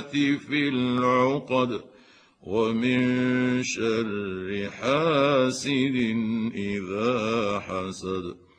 في العقد ومن شر حاسد إذا حسد.